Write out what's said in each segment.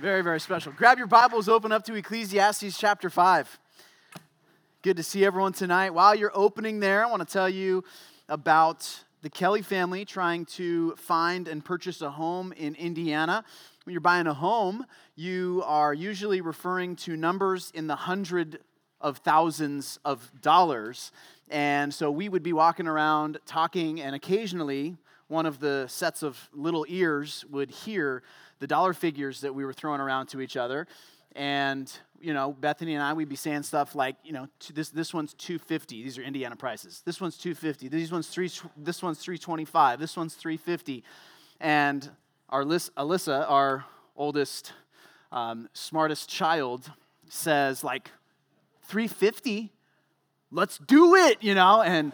Very, very special. Grab your Bibles, open up to Ecclesiastes chapter 5. Good to see everyone tonight. While you're opening there, I want to tell you about the Kelly family trying to find and purchase a home in Indiana. When you're buying a home, you are usually referring to numbers in the hundred of thousands of dollars. And so we would be walking around talking, and occasionally one of the sets of little ears would hear the dollar figures that we were throwing around to each other. And, you know, Bethany and I, we'd be saying stuff like, you know, this, this one's 250. These are Indiana prices. This one's 250. These one's three, this one's 325. This one's 350. And our list Alyssa, our oldest, um, smartest child, says, like, 350? Let's do it, you know? And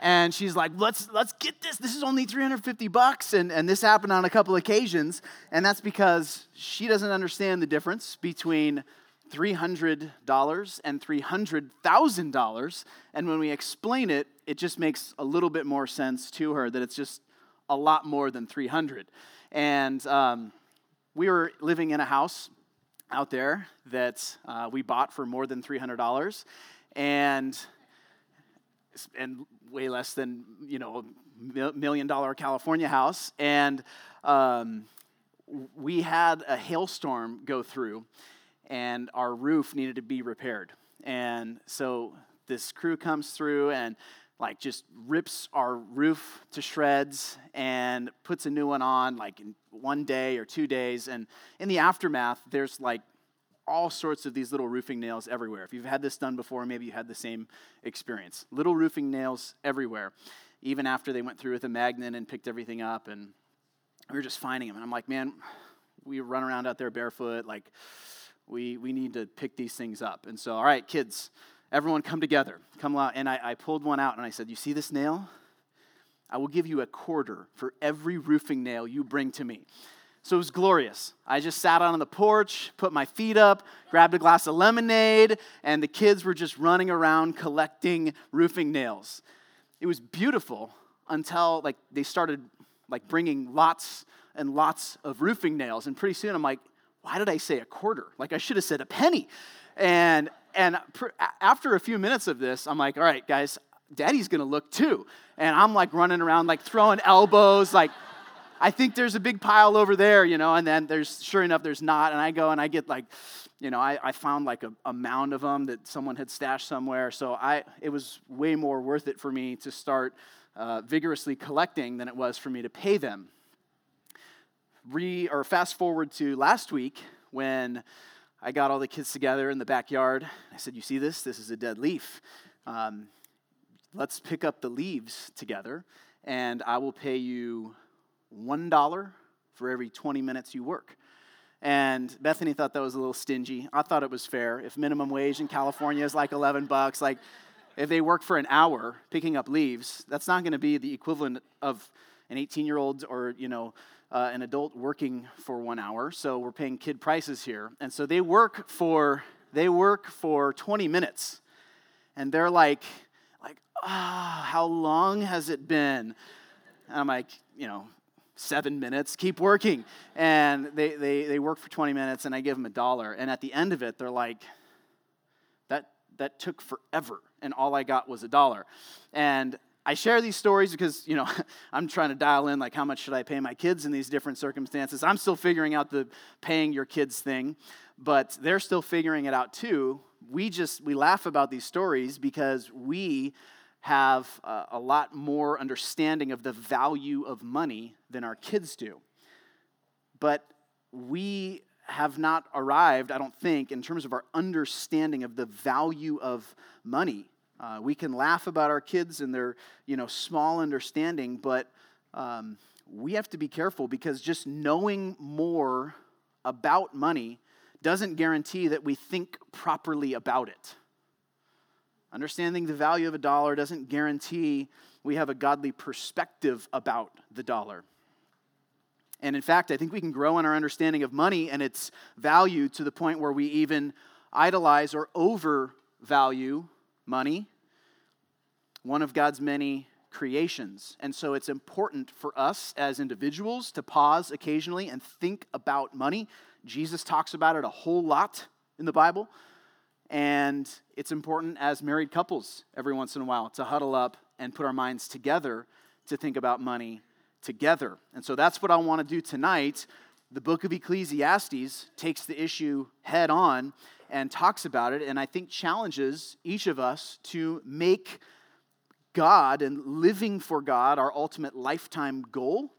and she's like, let's, let's get this. This is only 350 bucks. And, and this happened on a couple occasions. And that's because she doesn't understand the difference between $300 and $300,000. And when we explain it, it just makes a little bit more sense to her that it's just a lot more than 300. And um, we were living in a house out there that uh, we bought for more than $300. And and way less than you know a million dollar California house, and um, we had a hailstorm go through, and our roof needed to be repaired, and so this crew comes through and like just rips our roof to shreds and puts a new one on like in one day or two days. And in the aftermath there's like all sorts of these little roofing nails everywhere. If you've had this done before, maybe you had the same experience. Little roofing nails everywhere, even after they went through with a magnet and picked everything up. And we were just finding them. And I'm like, man, we run around out there barefoot. Like, we, we need to pick these things up. And so, all right, kids, everyone come together. Come out. And I, I pulled one out and I said, You see this nail? I will give you a quarter for every roofing nail you bring to me. So it was glorious. I just sat out on the porch, put my feet up, grabbed a glass of lemonade, and the kids were just running around collecting roofing nails. It was beautiful until like they started like bringing lots and lots of roofing nails and pretty soon I'm like, why did I say a quarter? Like I should have said a penny. And and pr- after a few minutes of this, I'm like, all right, guys, daddy's going to look too. And I'm like running around like throwing elbows like I think there's a big pile over there, you know, and then there's, sure enough, there's not. And I go and I get like, you know, I, I found like a, a mound of them that someone had stashed somewhere. So I, it was way more worth it for me to start uh, vigorously collecting than it was for me to pay them. Re, or fast forward to last week when I got all the kids together in the backyard. I said, You see this? This is a dead leaf. Um, let's pick up the leaves together, and I will pay you $1 for every 20 minutes you work. And Bethany thought that was a little stingy. I thought it was fair. If minimum wage in California is like 11 bucks, like if they work for an hour picking up leaves, that's not going to be the equivalent of an 18 year old or, you know, uh, an adult working for one hour. So we're paying kid prices here. And so they work for, they work for 20 minutes. And they're like, like, ah, oh, how long has it been? And I'm like, you know, seven minutes, keep working. And they, they, they work for 20 minutes, and I give them a dollar. And at the end of it, they're like, that, that took forever, and all I got was a dollar. And I share these stories because, you know, I'm trying to dial in, like, how much should I pay my kids in these different circumstances? I'm still figuring out the paying your kids thing, but they're still figuring it out too. We just, we laugh about these stories because we have a lot more understanding of the value of money than our kids do. But we have not arrived, I don't think, in terms of our understanding of the value of money. Uh, we can laugh about our kids and their, you know, small understanding, but um, we have to be careful because just knowing more about money doesn't guarantee that we think properly about it. Understanding the value of a dollar doesn't guarantee we have a godly perspective about the dollar. And in fact, I think we can grow in our understanding of money and its value to the point where we even idolize or overvalue money, one of God's many creations. And so it's important for us as individuals to pause occasionally and think about money, Jesus talks about it a whole lot in the Bible. And it's important as married couples every once in a while to huddle up and put our minds together to think about money together. And so that's what I want to do tonight. The book of Ecclesiastes takes the issue head on and talks about it, and I think challenges each of us to make God and living for God our ultimate lifetime goal,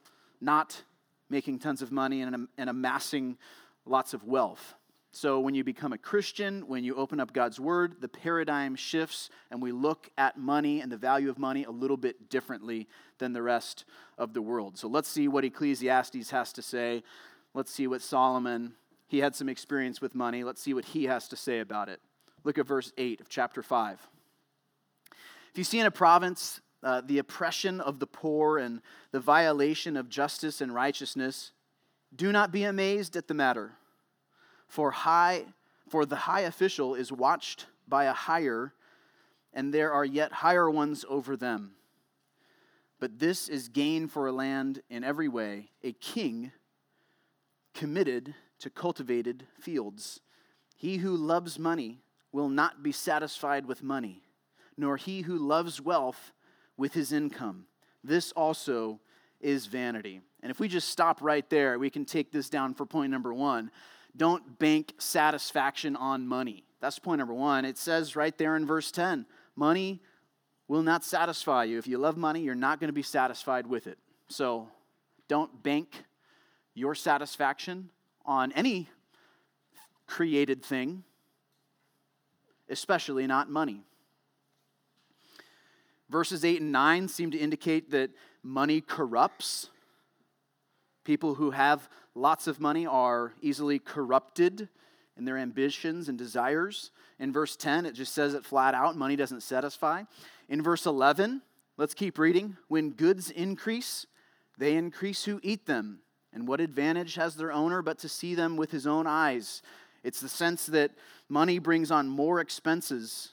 not making tons of money and, and amassing lots of wealth. So, when you become a Christian, when you open up God's Word, the paradigm shifts and we look at money and the value of money a little bit differently than the rest of the world. So, let's see what Ecclesiastes has to say. Let's see what Solomon, he had some experience with money. Let's see what he has to say about it. Look at verse 8 of chapter 5. If you see in a province uh, the oppression of the poor and the violation of justice and righteousness, do not be amazed at the matter for, high, for the high official is watched by a higher, and there are yet higher ones over them. But this is gain for a land in every way, a king committed to cultivated fields. He who loves money will not be satisfied with money, nor he who loves wealth with his income. This also is vanity. And if we just stop right there, we can take this down for point number one don't bank satisfaction on money. That's point number one. It says right there in verse 10 money will not satisfy you. If you love money, you're not going to be satisfied with it. So don't bank your satisfaction on any created thing, especially not money. Verses 8 and 9 seem to indicate that money corrupts. People who have lots of money are easily corrupted in their ambitions and desires. In verse 10, it just says it flat out money doesn't satisfy. In verse 11, let's keep reading. When goods increase, they increase who eat them. And what advantage has their owner but to see them with his own eyes? It's the sense that money brings on more expenses,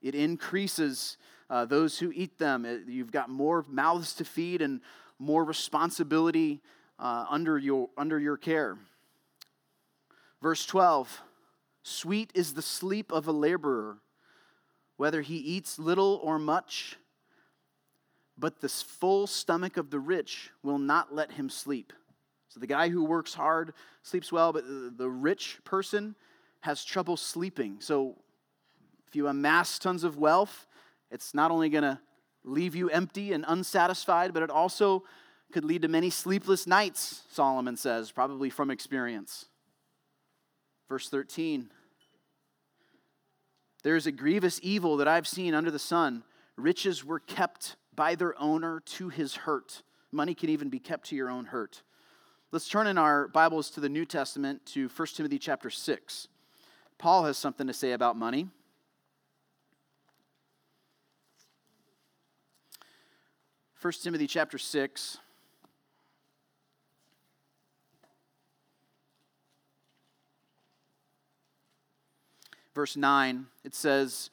it increases uh, those who eat them. It, you've got more mouths to feed and more responsibility uh, under, your, under your care. Verse 12 Sweet is the sleep of a laborer, whether he eats little or much, but the full stomach of the rich will not let him sleep. So the guy who works hard sleeps well, but the rich person has trouble sleeping. So if you amass tons of wealth, it's not only going to leave you empty and unsatisfied, but it also could lead to many sleepless nights, Solomon says, probably from experience. Verse 13 There is a grievous evil that I've seen under the sun. Riches were kept by their owner to his hurt. Money can even be kept to your own hurt. Let's turn in our Bibles to the New Testament to 1 Timothy chapter 6. Paul has something to say about money. 1 Timothy chapter 6. Verse 9, it says,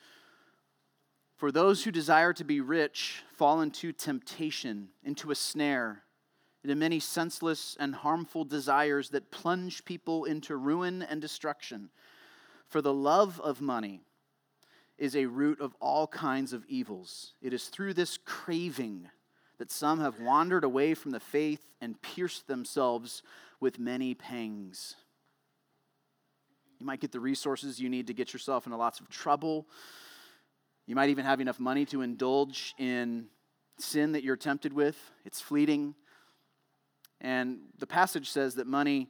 For those who desire to be rich fall into temptation, into a snare, into many senseless and harmful desires that plunge people into ruin and destruction. For the love of money is a root of all kinds of evils. It is through this craving that some have wandered away from the faith and pierced themselves with many pangs. You might get the resources you need to get yourself into lots of trouble. You might even have enough money to indulge in sin that you're tempted with. It's fleeting. And the passage says that money,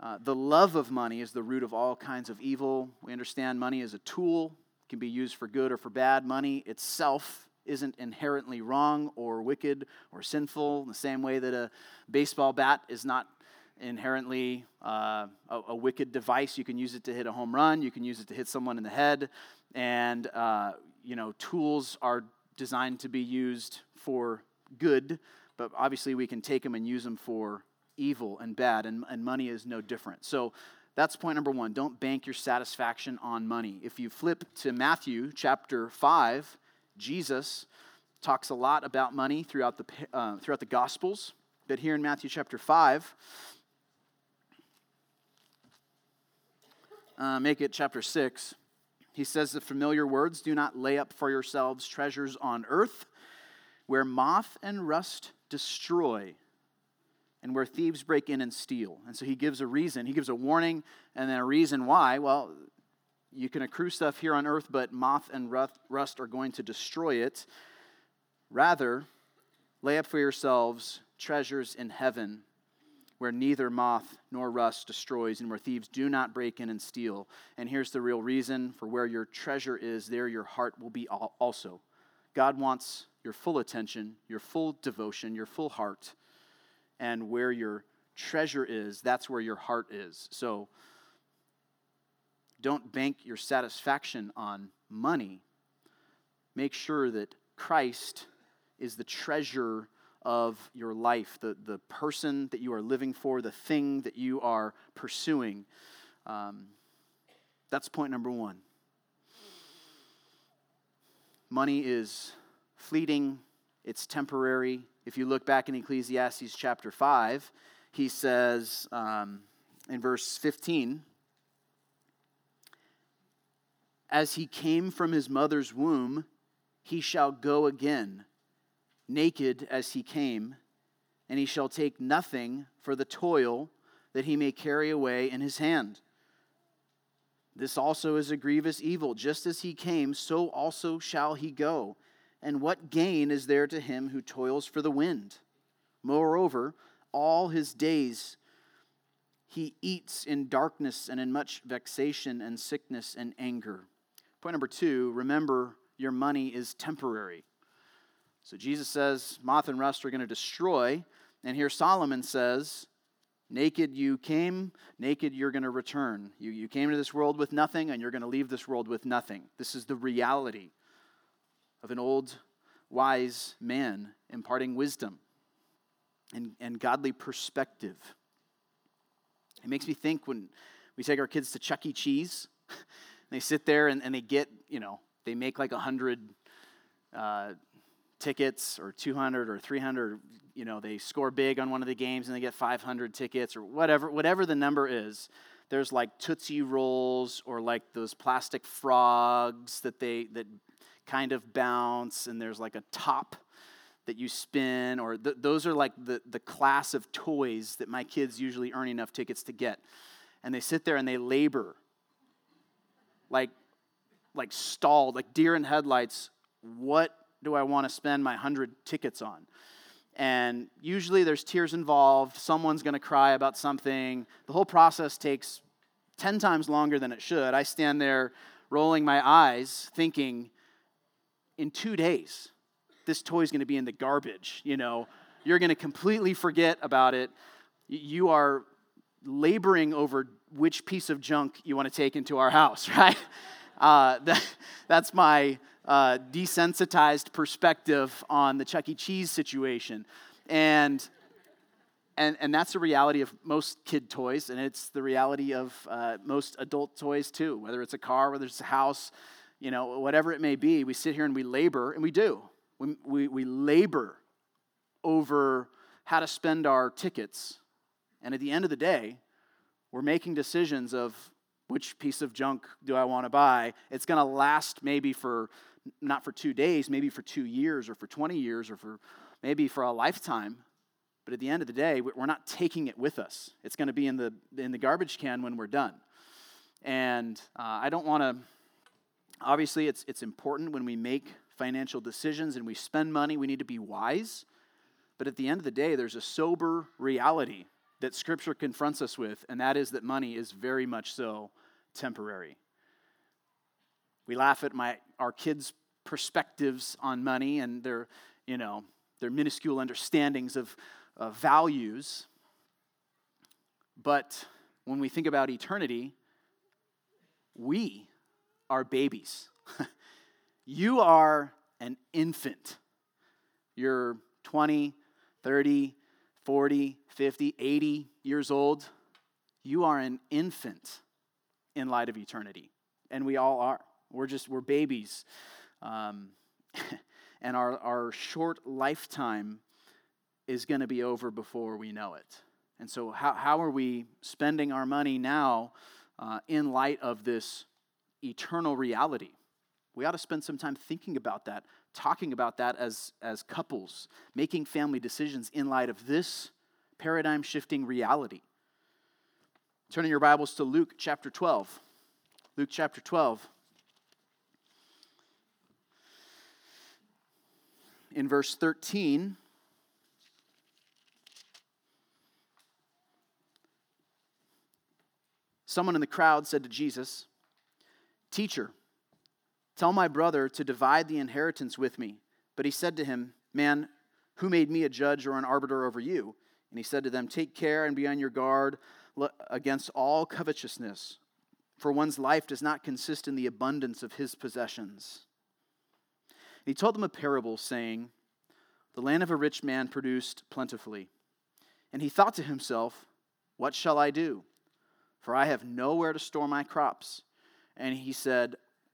uh, the love of money, is the root of all kinds of evil. We understand money is a tool, it can be used for good or for bad. Money itself isn't inherently wrong or wicked or sinful, in the same way that a baseball bat is not inherently uh, a, a, wicked device. You can use it to hit a home run, you can use it to hit someone in the head, and uh, you know tools are designed to be used for good, but obviously we can take them and use them for evil and bad, and, and money is no different. So that's point number one. Don't bank your satisfaction on money. If you flip to Matthew chapter 5, Jesus talks a lot about money throughout the, uh, throughout the Gospels, but here in Matthew chapter 5, uh, make it chapter 6, he says the familiar words do not lay up for yourselves treasures on earth where moth and rust destroy and where thieves break in and steal. And so he gives a reason, he gives a warning and then a reason why. Well, you can accrue stuff here on earth, but moth and rust are going to destroy it. Rather, lay up for yourselves treasures in heaven where neither moth nor rust destroys and where thieves do not break in and steal. And here's the real reason for where your treasure is, there your heart will be also. God wants your full attention, your full devotion, your full heart. And where your treasure is, that's where your heart is. So don't bank your satisfaction on money. Make sure that Christ is the treasure of your life, the, the person that you are living for, the thing that you are pursuing. Um, that's point number one. Money is fleeting, it's temporary. If you look back in Ecclesiastes chapter 5, he says um, in verse 15, As he came from his mother's womb, he shall go again naked as he came, and he shall take nothing for the toil that he may carry away in his hand. This also is a grievous evil. Just as he came, so also shall he go. And what gain is there to him who toils for the wind? Moreover, all his days he eats in darkness and in much vexation and sickness and anger. Point number two remember your money is temporary. So Jesus says, moth and rust are going to destroy. And here Solomon says, naked you came, naked you're going to return. You, you came to this world with nothing, and you're going to leave this world with nothing. This is the reality of an old, wise man imparting wisdom and, and godly perspective. It makes me think when we take our kids to Chuck E. Cheese, they sit there and, and they get, you know, they make like a hundred uh, tickets or 200 or 300 you know they score big on one of the games and they get 500 tickets or whatever whatever the number is. There's like tootsie rolls or like those plastic frogs that they that kind of bounce and there's like a top that you spin or th- those are like the, the class of toys that my kids usually earn enough tickets to get. And they sit there and they labor like like stalled like deer in headlights what do I want to spend my 100 tickets on? And usually there's tears involved. Someone's going to cry about something. The whole process takes 10 times longer than it should. I stand there rolling my eyes, thinking, in two days, this toy's going to be in the garbage. You know, you're going to completely forget about it. You are laboring over which piece of junk you want to take into our house, right? Uh, that, that's my uh, desensitized perspective on the Chuck E. Cheese situation. And, and, and that's the reality of most kid toys, and it's the reality of uh, most adult toys too, whether it's a car, whether it's a house, you know, whatever it may be. We sit here and we labor, and we do. We, we, we labor over how to spend our tickets. And at the end of the day, we're making decisions of which piece of junk do I want to buy. It's going to last maybe for not for two days, maybe for two years or for 20 years or for maybe for a lifetime. But at the end of the day, we're not taking it with us. It's going to be in the, in the garbage can when we're done. And uh, I don't want to, obviously, it's, it's important when we make financial decisions and we spend money, we need to be wise. But at the end of the day, there's a sober reality that Scripture confronts us with, and that is that money is very much so temporary. We laugh at my, our kids' perspectives on money and their, you know, their minuscule understandings of, values. But when we think about eternity, we are babies. you are an infant. You're 20, 30, 40, 50, 80 years old. You are an infant in light of eternity. And we all are. We're just, we're babies. Um, and our, our short lifetime is going to be over before we know it. And so, how, how are we spending our money now? uh, in light of this eternal reality. We ought to spend some time thinking about that, talking about that as, as couples, making family decisions in light of this paradigm shifting reality. Turning your Bibles to Luke chapter 12. Luke chapter 12. In verse 13, someone in the crowd said to Jesus, Teacher, tell my brother to divide the inheritance with me. But he said to him, Man, who made me a judge or an arbiter over you? And he said to them, Take care and be on your guard against all covetousness, for one's life does not consist in the abundance of his possessions. And he told them a parable, saying, The land of a rich man produced plentifully. And he thought to himself, What shall I do? For I have nowhere to store my crops. And he said,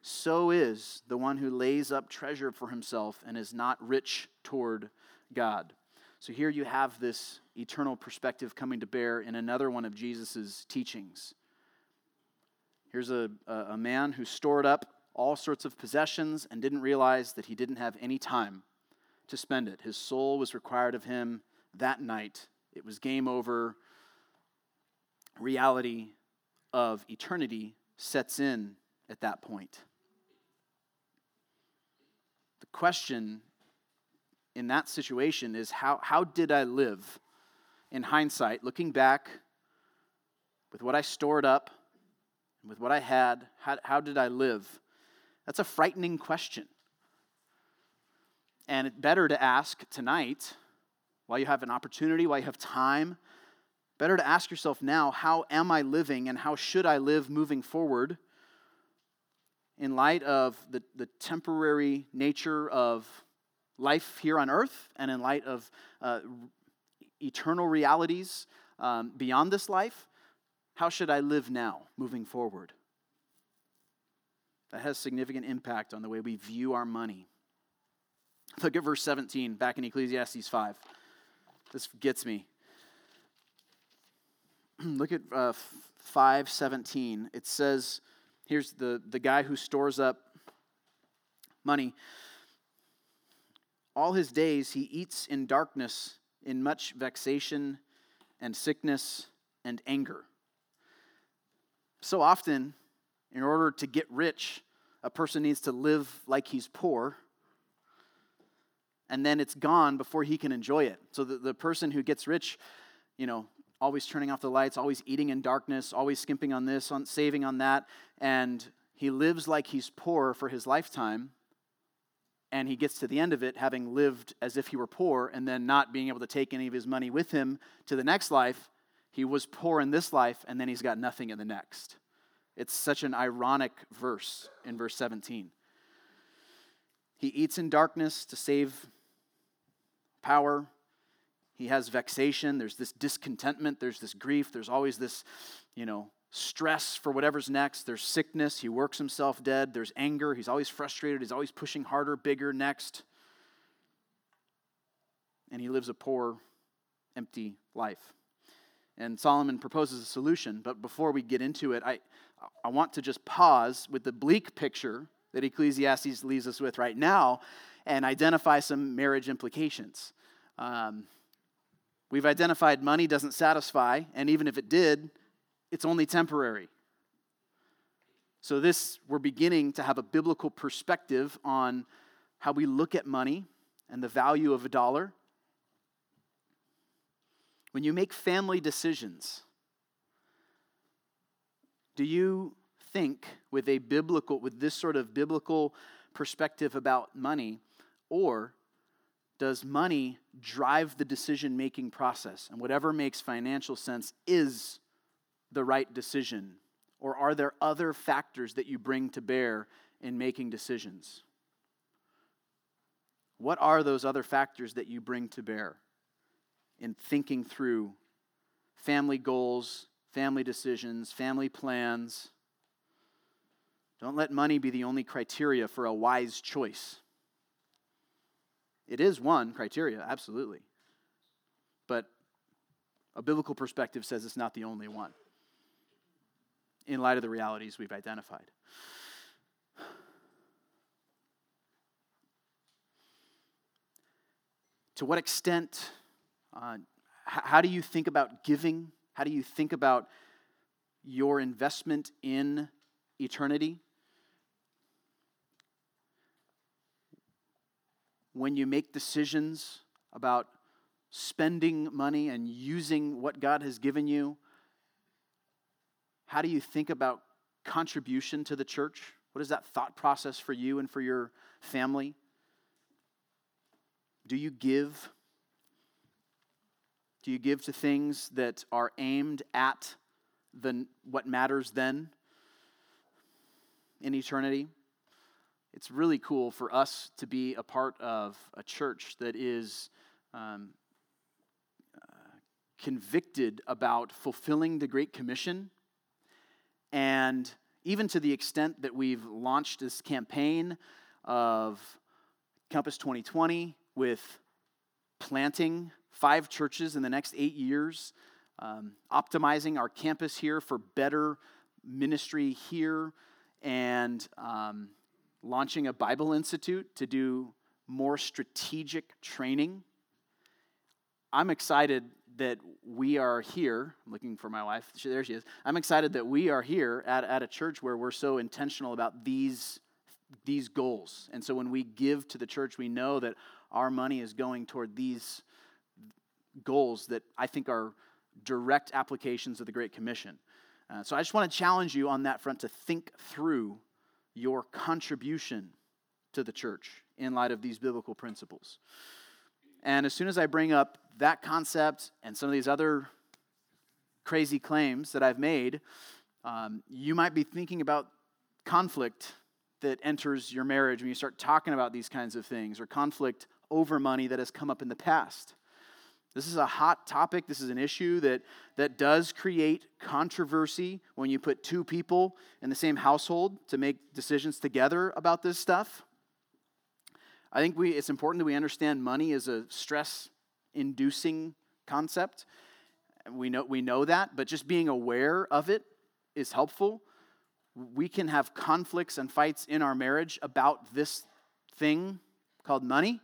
So is the one who lays up treasure for himself and is not rich toward God. So here you have this eternal perspective coming to bear in another one of Jesus' teachings. Here's a, a man who stored up all sorts of possessions and didn't realize that he didn't have any time to spend it. His soul was required of him that night. It was game over. Reality of eternity sets in at that point. The question in that situation is how, how did I live in hindsight, looking back with what I stored up, with what I had, how, how did I live? That's a frightening question. And it's better to ask tonight, while you have an opportunity, while you have time, better to ask yourself now, how am I living and how should I live moving forward in light of the, the temporary nature of life here on earth and in light of uh, eternal realities um, beyond this life? How should I live now, moving forward? That has significant impact on the way we view our money. Look at verse 17 back in Ecclesiastes 5. This gets me. Look at uh, 517. It says, here's the, the guy who stores up money. All his days he eats in darkness, in much vexation and sickness and anger. So often, in order to get rich, a person needs to live like he's poor, and then it's gone before he can enjoy it. So the, the person who gets rich, you know, always turning off the lights, always eating in darkness, always skimping on this, on saving on that, and he lives like he's poor for his lifetime, and he gets to the end of it having lived as if he were poor and then not being able to take any of his money with him to the next life he was poor in this life, and then he's got nothing in the next. It's such an ironic verse in verse 17. He eats in darkness to save power. He has vexation. There's this discontentment. There's this grief. There's always this, you know, stress for whatever's next. There's sickness. He works himself dead. There's anger. He's always frustrated. He's always pushing harder, bigger, next. And he lives a poor, empty life. And Solomon proposes a solution, but before we get into it, I, I want to just pause with the bleak picture that Ecclesiastes leaves us with right now and identify some marriage implications. Um, we've identified money doesn't satisfy, and even if it did, it's only temporary. So, this, we're beginning to have a biblical perspective on how we look at money and the value of a dollar when you make family decisions, do you think with a biblical, with this sort of biblical perspective about money, or does money drive the decision making process? And whatever makes financial sense is the right decision? Or are there other factors that you bring to bear in making decisions? What are those other factors that you bring to bear in thinking through family goals, family decisions, family plans? Don't let money be the only criteria for a wise choice. It is one criteria, absolutely. But a biblical perspective says it's not the only one in light of the realities we've identified. To what extent, uh, how do you think about giving? How do you think about your investment in eternity? When you make decisions about spending money and using what God has given you, how do you think about contribution to the church? What is that thought process for you and for your family? Do you give? Do you give to things that are aimed at the, what matters then in eternity? It's really cool for us to be a part of a church that is um, uh, convicted about fulfilling the Great Commission. And even to the extent that we've launched this campaign of Compass 2020 with planting five churches in the next eight years, um, optimizing our campus here for better ministry here, and um, launching a Bible Institute to do more strategic training. I'm excited that we are here. I'm looking for my wife. There she is. I'm excited that we are here at, at a church where we're so intentional about these, these goals. And so when we give to the church, we know that our money is going toward these goals that I think are direct applications of the Great Commission. Uh, so I just want to challenge you on that front to think through your contribution to the church in light of these biblical principles. And as soon as I bring up that concept and some of these other crazy claims that I've made, um, you might be thinking about conflict that enters your marriage when you start talking about these kinds of things, or conflict over money that has come up in the past. This is a hot topic. This is an issue that, that does create controversy when you put two people in the same household to make decisions together about this stuff. I think we, it's important that we understand money is a stress inducing concept. We know, we know that, but just being aware of it is helpful. We can have conflicts and fights in our marriage about this thing called money.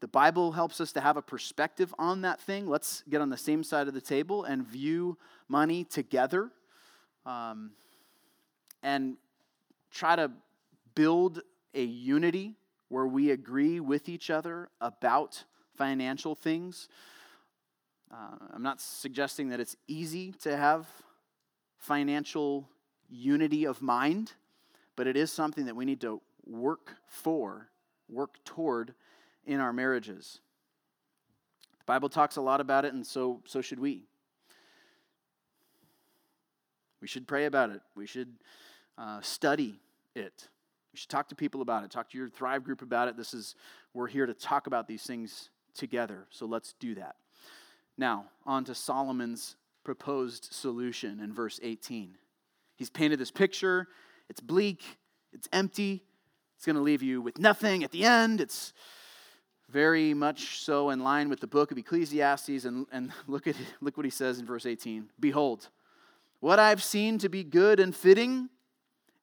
The Bible helps us to have a perspective on that thing. Let's get on the same side of the table and view money together um, and try to build a unity where we agree with each other about financial things. Uh, I'm not suggesting that it's easy to have financial unity of mind, but it is something that we need to work for, work toward in our marriages. The Bible talks a lot about it, and so, so should we. We should pray about it. We should uh, study it. You should talk to people about it. Talk to your Thrive group about it. This is, we're here to talk about these things together. So let's do that. Now, on to Solomon's proposed solution in verse 18. He's painted this picture. It's bleak, it's empty, it's going to leave you with nothing at the end. It's very much so in line with the book of Ecclesiastes. And, and look, at, look what he says in verse 18 Behold, what I've seen to be good and fitting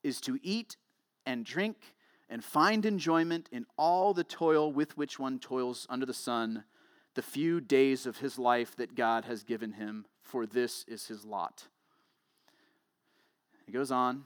is to eat and drink and find enjoyment in all the toil with which one toils under the sun, the few days of his life that God has given him, for this is his lot. He goes on,